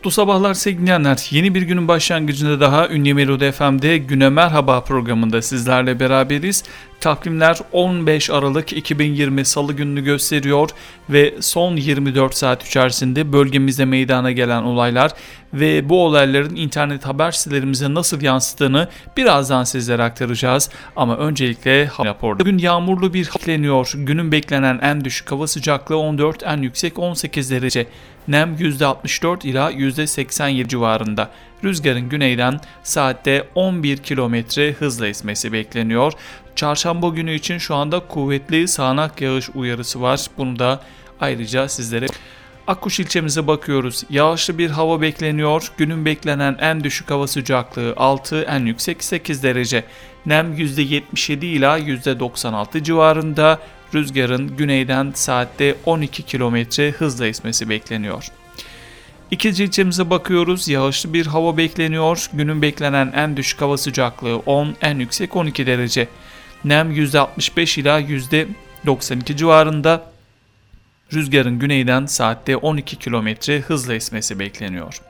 Mutlu sabahlar sevgili dinleyenler. Yeni bir günün başlangıcında daha Ünlü Melodi FM'de Güne Merhaba programında sizlerle beraberiz. Takvimler 15 Aralık 2020 Salı gününü gösteriyor ve son 24 saat içerisinde bölgemizde meydana gelen olaylar ve bu olayların internet haber sitelerimize nasıl yansıttığını birazdan sizlere aktaracağız. Ama öncelikle hava raporu. Bugün yağmurlu bir bekleniyor. Günün beklenen en düşük hava sıcaklığı 14, en yüksek 18 derece. Nem %64 ila %87 civarında. Rüzgarın güneyden saatte 11 km hızla esmesi bekleniyor. Çarşamba günü için şu anda kuvvetli sağanak yağış uyarısı var. Bunu da ayrıca sizlere Akkuş ilçemize bakıyoruz. Yağışlı bir hava bekleniyor. Günün beklenen en düşük hava sıcaklığı 6, en yüksek 8 derece. Nem %77 ila %96 civarında. Rüzgarın güneyden saatte 12 km hızla esmesi bekleniyor. İkinci ilçemize bakıyoruz. Yağışlı bir hava bekleniyor. Günün beklenen en düşük hava sıcaklığı 10, en yüksek 12 derece. Nem %65 ila %92 civarında. Rüzgarın güneyden saatte 12 km hızla esmesi bekleniyor.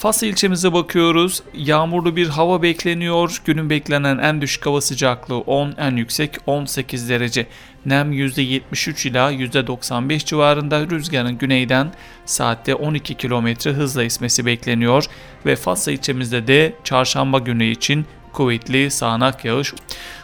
Fas ilçemize bakıyoruz. Yağmurlu bir hava bekleniyor. Günün beklenen en düşük hava sıcaklığı 10, en yüksek 18 derece. Nem %73 ila %95 civarında rüzgarın güneyden saatte 12 km hızla esmesi bekleniyor. Ve Fas ilçemizde de çarşamba günü için kuvvetli sağanak yağış.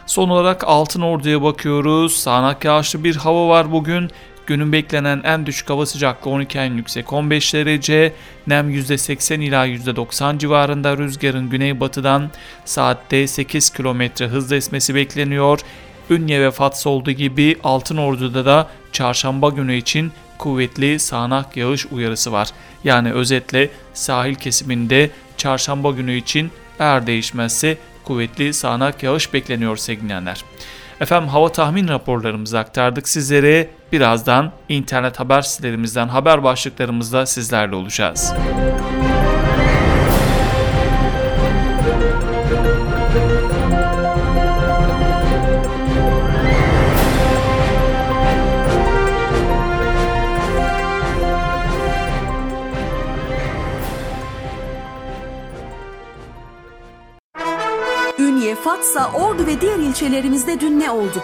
Son olarak Altın Ordu'ya bakıyoruz. Sağanak yağışlı bir hava var bugün. Günün beklenen en düşük hava sıcaklığı 12 en yüksek 15 derece. Nem %80 ila %90 civarında rüzgarın güneybatıdan saatte 8 km hızla esmesi bekleniyor. Ünye ve Fats olduğu gibi Altın Ordu'da da çarşamba günü için kuvvetli sağanak yağış uyarısı var. Yani özetle sahil kesiminde çarşamba günü için eğer değişmezse kuvvetli sağanak yağış bekleniyor sevgilenler. Efendim hava tahmin raporlarımızı aktardık sizlere. Birazdan internet haber sitelerimizden haber başlıklarımızda sizlerle olacağız. Ünye, Fatsa, Ordu ve diğer ilçelerimizde dün ne oldu?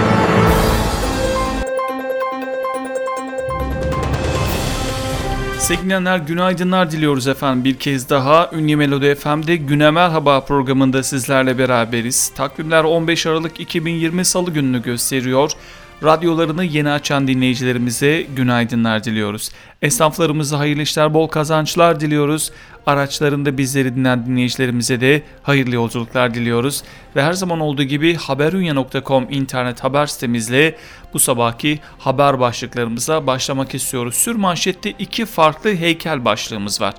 Sevgilenler günaydınlar diliyoruz efendim bir kez daha Ünlü Melodi FM'de Güne Merhaba programında sizlerle beraberiz. Takvimler 15 Aralık 2020 Salı gününü gösteriyor. Radyolarını yeni açan dinleyicilerimize günaydınlar diliyoruz. Esnaflarımıza hayırlı işler, bol kazançlar diliyoruz. Araçlarında bizleri dinleyen dinleyicilerimize de hayırlı yolculuklar diliyoruz. Ve her zaman olduğu gibi haberunya.com internet haber sitemizle bu sabahki haber başlıklarımıza başlamak istiyoruz. Sür manşette iki farklı heykel başlığımız var.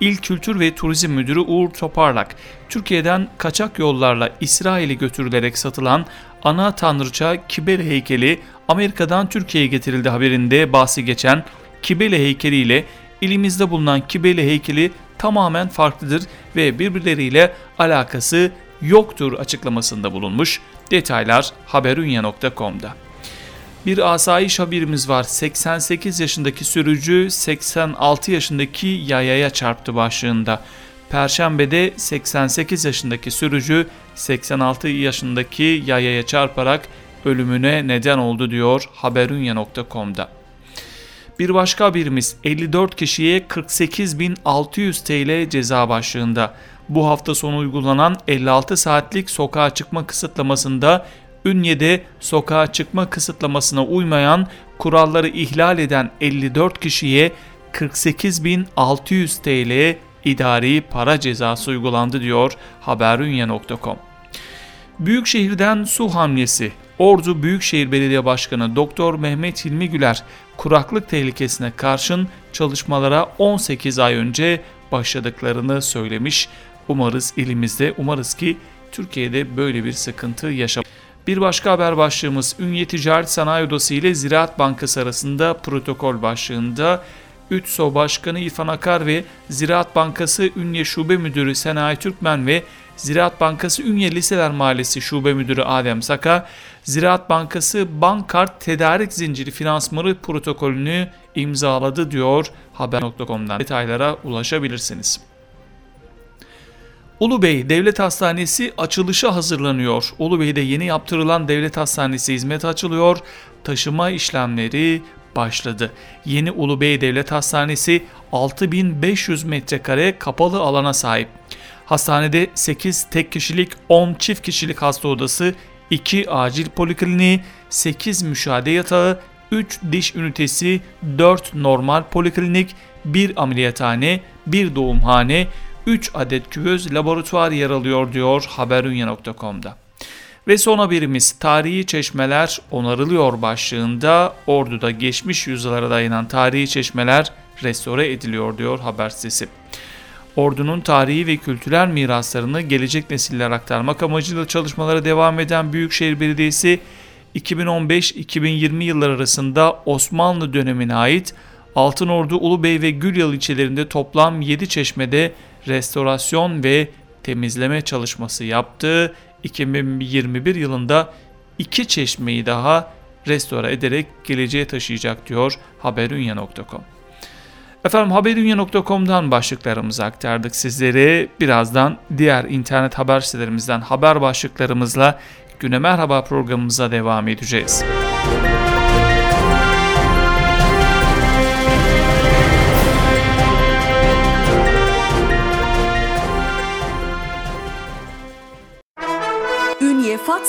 İl Kültür ve Turizm Müdürü Uğur Toparlak, Türkiye'den kaçak yollarla İsrail'e götürülerek satılan ana tanrıça Kibele heykeli Amerika'dan Türkiye'ye getirildi haberinde bahsi geçen Kibele heykeli ile ilimizde bulunan Kibele heykeli tamamen farklıdır ve birbirleriyle alakası yoktur açıklamasında bulunmuş. Detaylar haberunya.com'da. Bir asayiş haberimiz var. 88 yaşındaki sürücü 86 yaşındaki yayaya çarptı başlığında. Perşembe'de 88 yaşındaki sürücü 86 yaşındaki yayaya çarparak ölümüne neden oldu diyor haberunya.com'da. Bir başka haberimiz 54 kişiye 48.600 TL ceza başlığında. Bu hafta sonu uygulanan 56 saatlik sokağa çıkma kısıtlamasında Ünye'de sokağa çıkma kısıtlamasına uymayan, kuralları ihlal eden 54 kişiye 48.600 TL idari para cezası uygulandı diyor haberünye.com. Büyükşehir'den su hamlesi. Ordu Büyükşehir Belediye Başkanı Doktor Mehmet Hilmi Güler kuraklık tehlikesine karşın çalışmalara 18 ay önce başladıklarını söylemiş. Umarız ilimizde, umarız ki Türkiye'de böyle bir sıkıntı yaşam. Bir başka haber başlığımız Ünye Ticaret Sanayi Odası ile Ziraat Bankası arasında protokol başlığında ÜTSO Başkanı İrfan Akar ve Ziraat Bankası Ünye Şube Müdürü Senayi Türkmen ve Ziraat Bankası Ünye Liseler Mahallesi Şube Müdürü Adem Saka, Ziraat Bankası Bankart Tedarik Zinciri Finansmanı protokolünü imzaladı diyor haber.com'dan detaylara ulaşabilirsiniz. Ulubey Devlet Hastanesi açılışa hazırlanıyor. Ulubey'de yeni yaptırılan devlet hastanesi hizmet açılıyor. Taşıma işlemleri başladı. Yeni Ulubey Devlet Hastanesi 6500 metrekare kapalı alana sahip. Hastanede 8 tek kişilik, 10 çift kişilik hasta odası, 2 acil polikliniği, 8 müşahede yatağı, 3 diş ünitesi, 4 normal poliklinik, 1 ameliyathane, 1 doğumhane, 3 adet küvöz laboratuvar yer alıyor diyor haberunya.com'da. Ve son haberimiz tarihi çeşmeler onarılıyor başlığında Ordu'da geçmiş yüzyıllara dayanan tarihi çeşmeler restore ediliyor diyor haber sitesi. Ordu'nun tarihi ve kültürel miraslarını gelecek nesillere aktarmak amacıyla çalışmalara devam eden Büyükşehir Belediyesi 2015-2020 yılları arasında Osmanlı dönemine ait Altınordu, Ulubey ve Gülyal ilçelerinde toplam 7 çeşmede restorasyon ve temizleme çalışması yaptı. 2021 yılında iki çeşmeyi daha restore ederek geleceğe taşıyacak diyor haberunya.com. Efendim haberunya.com'dan başlıklarımızı aktardık sizlere. Birazdan diğer internet haber sitelerimizden haber başlıklarımızla Güne Merhaba programımıza devam edeceğiz. Ünye,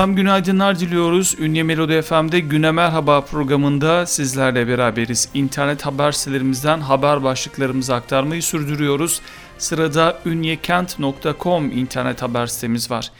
Efendim günaydınlar diliyoruz. Ünye Melodi FM'de Güne Merhaba programında sizlerle beraberiz. İnternet haber sitelerimizden haber başlıklarımızı aktarmayı sürdürüyoruz. Sırada ünyekent.com internet haber sitemiz var.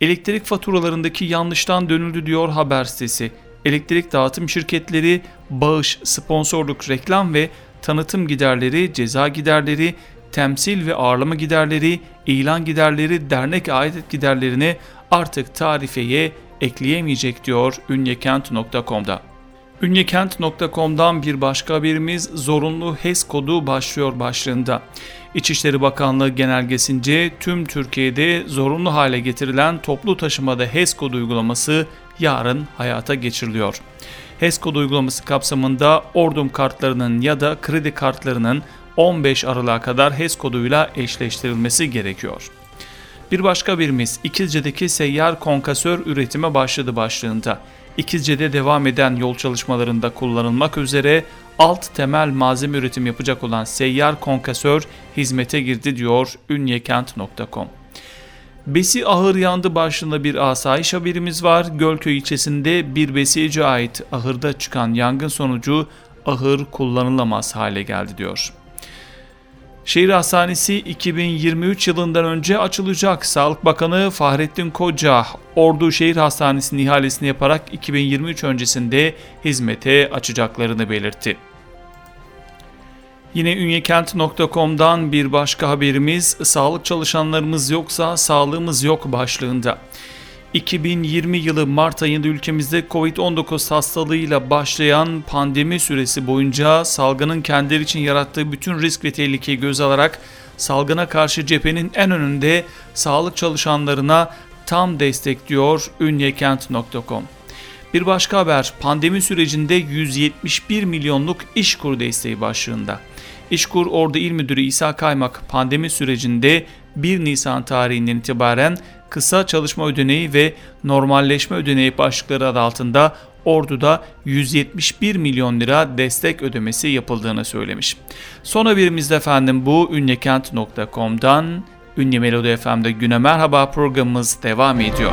Elektrik faturalarındaki yanlıştan dönüldü diyor haber sitesi. Elektrik dağıtım şirketleri bağış, sponsorluk, reklam ve tanıtım giderleri, ceza giderleri, temsil ve ağırlama giderleri, ilan giderleri, dernek aidet giderlerini artık tarifeye ekleyemeyecek diyor ünyekent.com'da. Ünyekent.com'dan bir başka haberimiz zorunlu HES kodu başlıyor başlığında. İçişleri Bakanlığı genelgesince tüm Türkiye'de zorunlu hale getirilen toplu taşımada HES kodu uygulaması yarın hayata geçiriliyor. HES kodu uygulaması kapsamında ordum kartlarının ya da kredi kartlarının 15 Aralık'a kadar HES koduyla eşleştirilmesi gerekiyor. Bir başka birimiz İkizce'deki seyyar konkasör üretime başladı başlığında. İkizce'de devam eden yol çalışmalarında kullanılmak üzere alt temel malzeme üretim yapacak olan seyyar konkasör hizmete girdi diyor ünyekent.com. Besi ahır yandı başlığında bir asayiş haberimiz var. Gölköy ilçesinde bir besiyeci ait ahırda çıkan yangın sonucu ahır kullanılamaz hale geldi diyor. Şehir Hastanesi 2023 yılından önce açılacak. Sağlık Bakanı Fahrettin Koca, Ordu Şehir Hastanesi'nin ihalesini yaparak 2023 öncesinde hizmete açacaklarını belirtti. Yine ünyekent.com'dan bir başka haberimiz sağlık çalışanlarımız yoksa sağlığımız yok başlığında. 2020 yılı Mart ayında ülkemizde Covid-19 hastalığıyla başlayan pandemi süresi boyunca salgının kendileri için yarattığı bütün risk ve tehlikeyi göz alarak salgına karşı cephenin en önünde sağlık çalışanlarına tam destekliyor ünyekent.com. Bir başka haber pandemi sürecinde 171 milyonluk işkur desteği başlığında. İşkur Ordu İl Müdürü İsa Kaymak pandemi sürecinde 1 Nisan tarihinden itibaren kısa çalışma ödeneği ve normalleşme ödeneği başlıkları adı altında Ordu'da 171 milyon lira destek ödemesi yapıldığını söylemiş. Son haberimizde efendim bu ünyekent.com'dan Ünye Melodi FM'de Güne Merhaba programımız devam ediyor.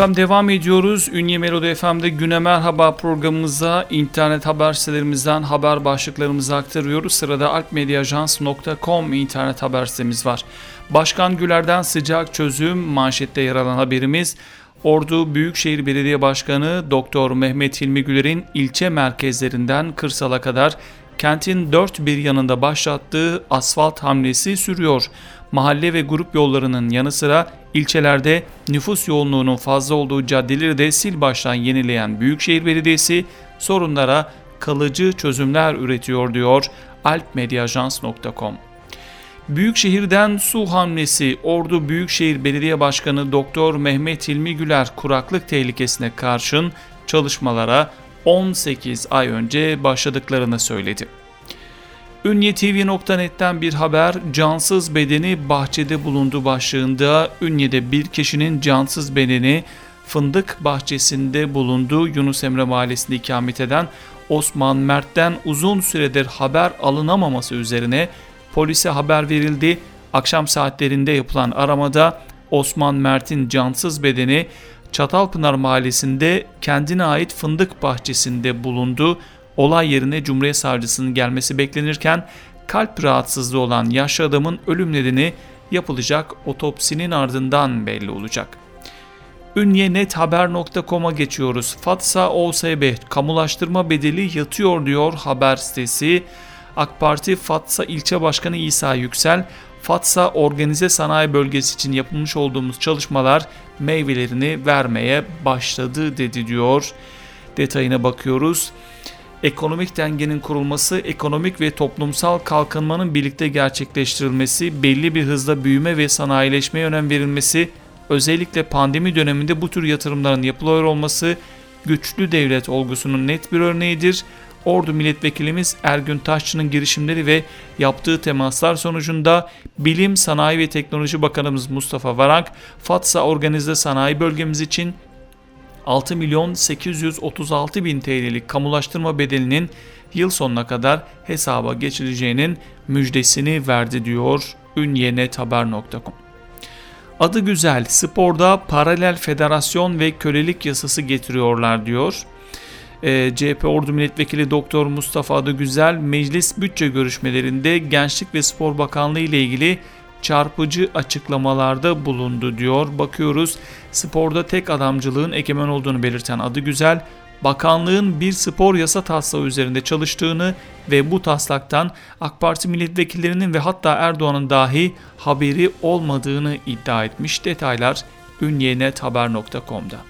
Efendim devam ediyoruz. Ünye Melodi FM'de Güne Merhaba programımıza internet haber sitelerimizden haber başlıklarımızı aktarıyoruz. Sırada alpmediaajans.com internet haber sitemiz var. Başkan Güler'den sıcak çözüm manşette yer alan haberimiz Ordu Büyükşehir Belediye Başkanı Doktor Mehmet Hilmi Güler'in ilçe merkezlerinden kırsala kadar kentin dört bir yanında başlattığı asfalt hamlesi sürüyor. Mahalle ve grup yollarının yanı sıra ilçelerde nüfus yoğunluğunun fazla olduğu caddeleri de sil baştan yenileyen Büyükşehir Belediyesi sorunlara kalıcı çözümler üretiyor diyor alpmediaajans.com. Büyükşehir'den su hamlesi Ordu Büyükşehir Belediye Başkanı Doktor Mehmet İlmi Güler kuraklık tehlikesine karşın çalışmalara 18 ay önce başladıklarını söyledi. Ünyetv.net'ten bir haber cansız bedeni bahçede bulundu başlığında Ünye'de bir kişinin cansız bedeni fındık bahçesinde bulunduğu Yunus Emre Mahallesi'nde ikamet eden Osman Mert'ten uzun süredir haber alınamaması üzerine polise haber verildi. Akşam saatlerinde yapılan aramada Osman Mert'in cansız bedeni Çatalpınar Mahallesi'nde kendine ait fındık bahçesinde bulundu. Olay yerine Cumhuriyet Savcısının gelmesi beklenirken kalp rahatsızlığı olan yaşlı adamın ölüm nedeni yapılacak otopsinin ardından belli olacak. Ünyenethaber.com'a geçiyoruz. Fatsa OSB kamulaştırma bedeli yatıyor diyor haber sitesi. AK Parti Fatsa İlçe Başkanı İsa Yüksel, Fatsa Organize Sanayi Bölgesi için yapılmış olduğumuz çalışmalar meyvelerini vermeye başladı dedi diyor. Detayına bakıyoruz. Ekonomik dengenin kurulması, ekonomik ve toplumsal kalkınmanın birlikte gerçekleştirilmesi, belli bir hızla büyüme ve sanayileşmeye önem verilmesi, özellikle pandemi döneminde bu tür yatırımların yapılıyor olması güçlü devlet olgusunun net bir örneğidir. Ordu Milletvekilimiz Ergün Taşçı'nın girişimleri ve yaptığı temaslar sonucunda Bilim, Sanayi ve Teknoloji Bakanımız Mustafa Varank, Fatsa Organize Sanayi Bölgemiz için 6 milyon 836 bin TL'lik kamulaştırma bedelinin yıl sonuna kadar hesaba geçileceğinin müjdesini verdi diyor ünyenethaber.com. Adı güzel, sporda paralel federasyon ve kölelik yasası getiriyorlar diyor. E, ee, CHP Ordu Milletvekili Doktor Mustafa Adıgüzel meclis bütçe görüşmelerinde Gençlik ve Spor Bakanlığı ile ilgili çarpıcı açıklamalarda bulundu diyor. Bakıyoruz sporda tek adamcılığın egemen olduğunu belirten adı güzel. Bakanlığın bir spor yasa taslağı üzerinde çalıştığını ve bu taslaktan AK Parti milletvekillerinin ve hatta Erdoğan'ın dahi haberi olmadığını iddia etmiş. Detaylar ünyenethaber.com'da.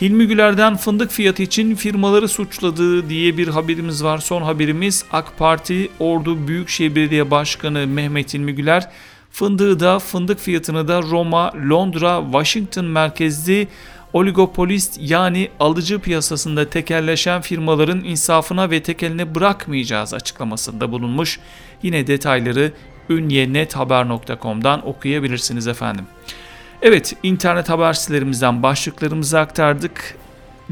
Hilmi Güler'den fındık fiyatı için firmaları suçladığı diye bir haberimiz var. Son haberimiz AK Parti Ordu Büyükşehir Belediye Başkanı Mehmet Hilmi Güler fındığı da fındık fiyatını da Roma, Londra, Washington merkezli oligopolist yani alıcı piyasasında tekelleşen firmaların insafına ve tekeline bırakmayacağız açıklamasında bulunmuş. Yine detayları ünyenethaber.com'dan okuyabilirsiniz efendim. Evet, internet haber sitelerimizden başlıklarımızı aktardık.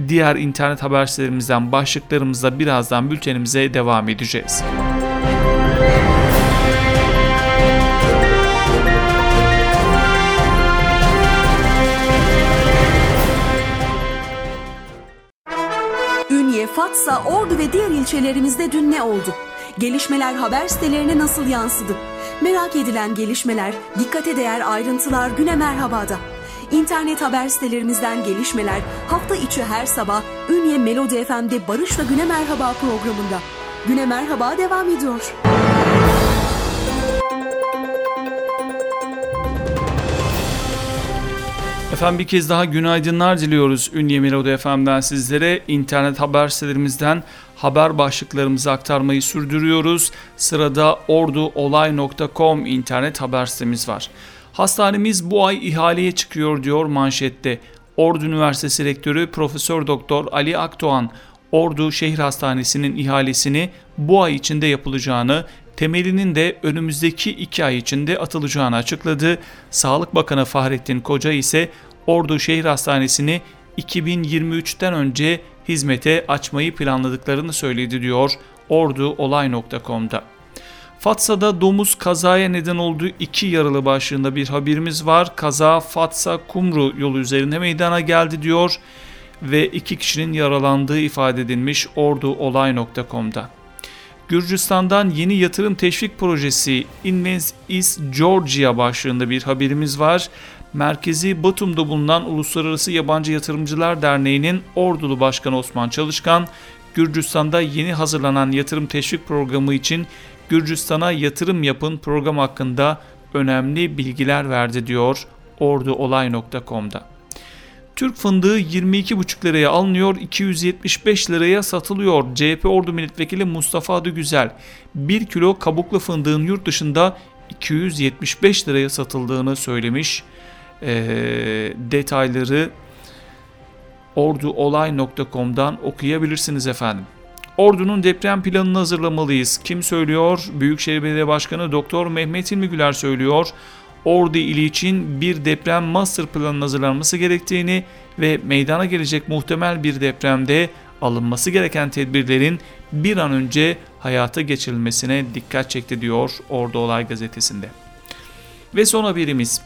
Diğer internet haber sitelerimizden başlıklarımızla birazdan bültenimize devam edeceğiz. Ünye, Fatsa, Ordu ve diğer ilçelerimizde dün ne oldu? Gelişmeler haber sitelerine nasıl yansıdı? Merak edilen gelişmeler, dikkate değer ayrıntılar Güne Merhaba'da. İnternet haber sitelerimizden gelişmeler hafta içi her sabah Ünye Melodi FM'de Barış'la Güne Merhaba programında. Güne Merhaba devam ediyor. Efendim bir kez daha günaydınlar diliyoruz Ünye Melodi FM'den sizlere. internet haber sitelerimizden haber başlıklarımızı aktarmayı sürdürüyoruz. Sırada orduolay.com internet haber sitemiz var. Hastanemiz bu ay ihaleye çıkıyor diyor manşette. Ordu Üniversitesi Rektörü Profesör Doktor Ali Akdoğan Ordu Şehir Hastanesi'nin ihalesini bu ay içinde yapılacağını, temelinin de önümüzdeki iki ay içinde atılacağını açıkladı. Sağlık Bakanı Fahrettin Koca ise Ordu Şehir Hastanesi'ni 2023'ten önce hizmete açmayı planladıklarını söyledi diyor orduolay.com'da. Fatsa'da domuz kazaya neden olduğu iki yaralı başlığında bir haberimiz var. Kaza Fatsa Kumru yolu üzerinde meydana geldi diyor ve iki kişinin yaralandığı ifade edilmiş orduolay.com'da. Gürcistan'dan yeni yatırım teşvik projesi Invest East Georgia başlığında bir haberimiz var. Merkezi Batum'da bulunan Uluslararası Yabancı Yatırımcılar Derneği'nin Ordulu Başkanı Osman Çalışkan, Gürcistan'da yeni hazırlanan yatırım teşvik programı için Gürcistan'a yatırım yapın program hakkında önemli bilgiler verdi diyor orduolay.com'da. Türk fındığı 22,5 liraya alınıyor, 275 liraya satılıyor. CHP Ordu Milletvekili Mustafa Adı Güzel, 1 kilo kabuklu fındığın yurt dışında 275 liraya satıldığını söylemiş. E, detayları orduolay.com'dan okuyabilirsiniz efendim. Ordu'nun deprem planını hazırlamalıyız. Kim söylüyor? Büyükşehir Belediye Başkanı Doktor Mehmet İlmi Güler söylüyor. Ordu ili için bir deprem master planının hazırlanması gerektiğini ve meydana gelecek muhtemel bir depremde alınması gereken tedbirlerin bir an önce hayata geçirilmesine dikkat çekti diyor Ordu Olay gazetesinde. Ve son haberimiz.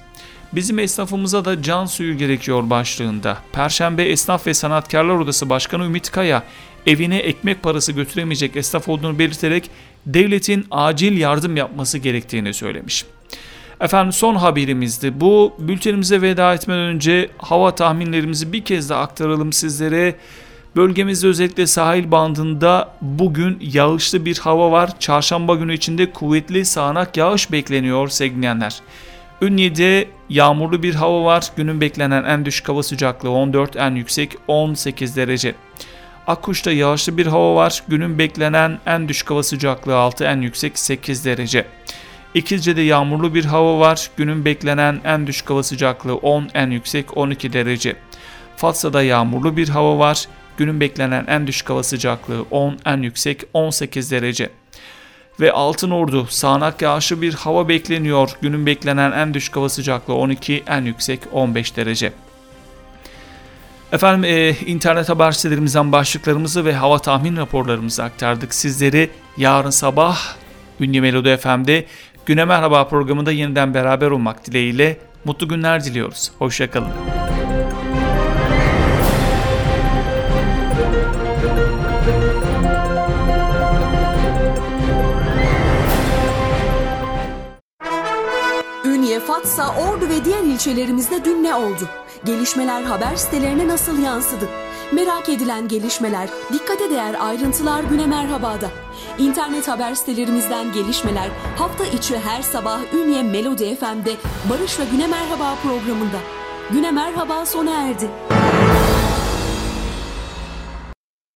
Bizim esnafımıza da can suyu gerekiyor başlığında. Perşembe Esnaf ve Sanatkarlar Odası Başkanı Ümit Kaya evine ekmek parası götüremeyecek esnaf olduğunu belirterek devletin acil yardım yapması gerektiğini söylemiş. Efendim son haberimizdi. Bu bültenimize veda etmeden önce hava tahminlerimizi bir kez daha aktaralım sizlere. Bölgemizde özellikle sahil bandında bugün yağışlı bir hava var. Çarşamba günü içinde kuvvetli sağanak yağış bekleniyor sevgilenler. Ünye'de yağmurlu bir hava var. Günün beklenen en düşük hava sıcaklığı 14, en yüksek 18 derece. Akkuş'ta yağışlı bir hava var. Günün beklenen en düşük hava sıcaklığı 6, en yüksek 8 derece. İkizce'de yağmurlu bir hava var. Günün beklenen en düşük hava sıcaklığı 10, en yüksek 12 derece. Fatsa'da yağmurlu bir hava var. Günün beklenen en düşük hava sıcaklığı 10, en yüksek 18 derece. Ve Altın Ordu sağanak yağışlı bir hava bekleniyor. Günün beklenen en düşük hava sıcaklığı 12, en yüksek 15 derece. Efendim e, internet haber sitelerimizden başlıklarımızı ve hava tahmin raporlarımızı aktardık. Sizleri yarın sabah Ünlü Melodi FM'de Güne Merhaba programında yeniden beraber olmak dileğiyle mutlu günler diliyoruz. Hoşçakalın. Fatsa, Ordu ve diğer ilçelerimizde dün ne oldu? Gelişmeler haber sitelerine nasıl yansıdı? Merak edilen gelişmeler, dikkate değer ayrıntılar Güne Merhaba'da. İnternet haber sitelerimizden gelişmeler hafta içi her sabah Ünye Melodi FM'de Barış ve Güne Merhaba programında. Güne Merhaba sona erdi.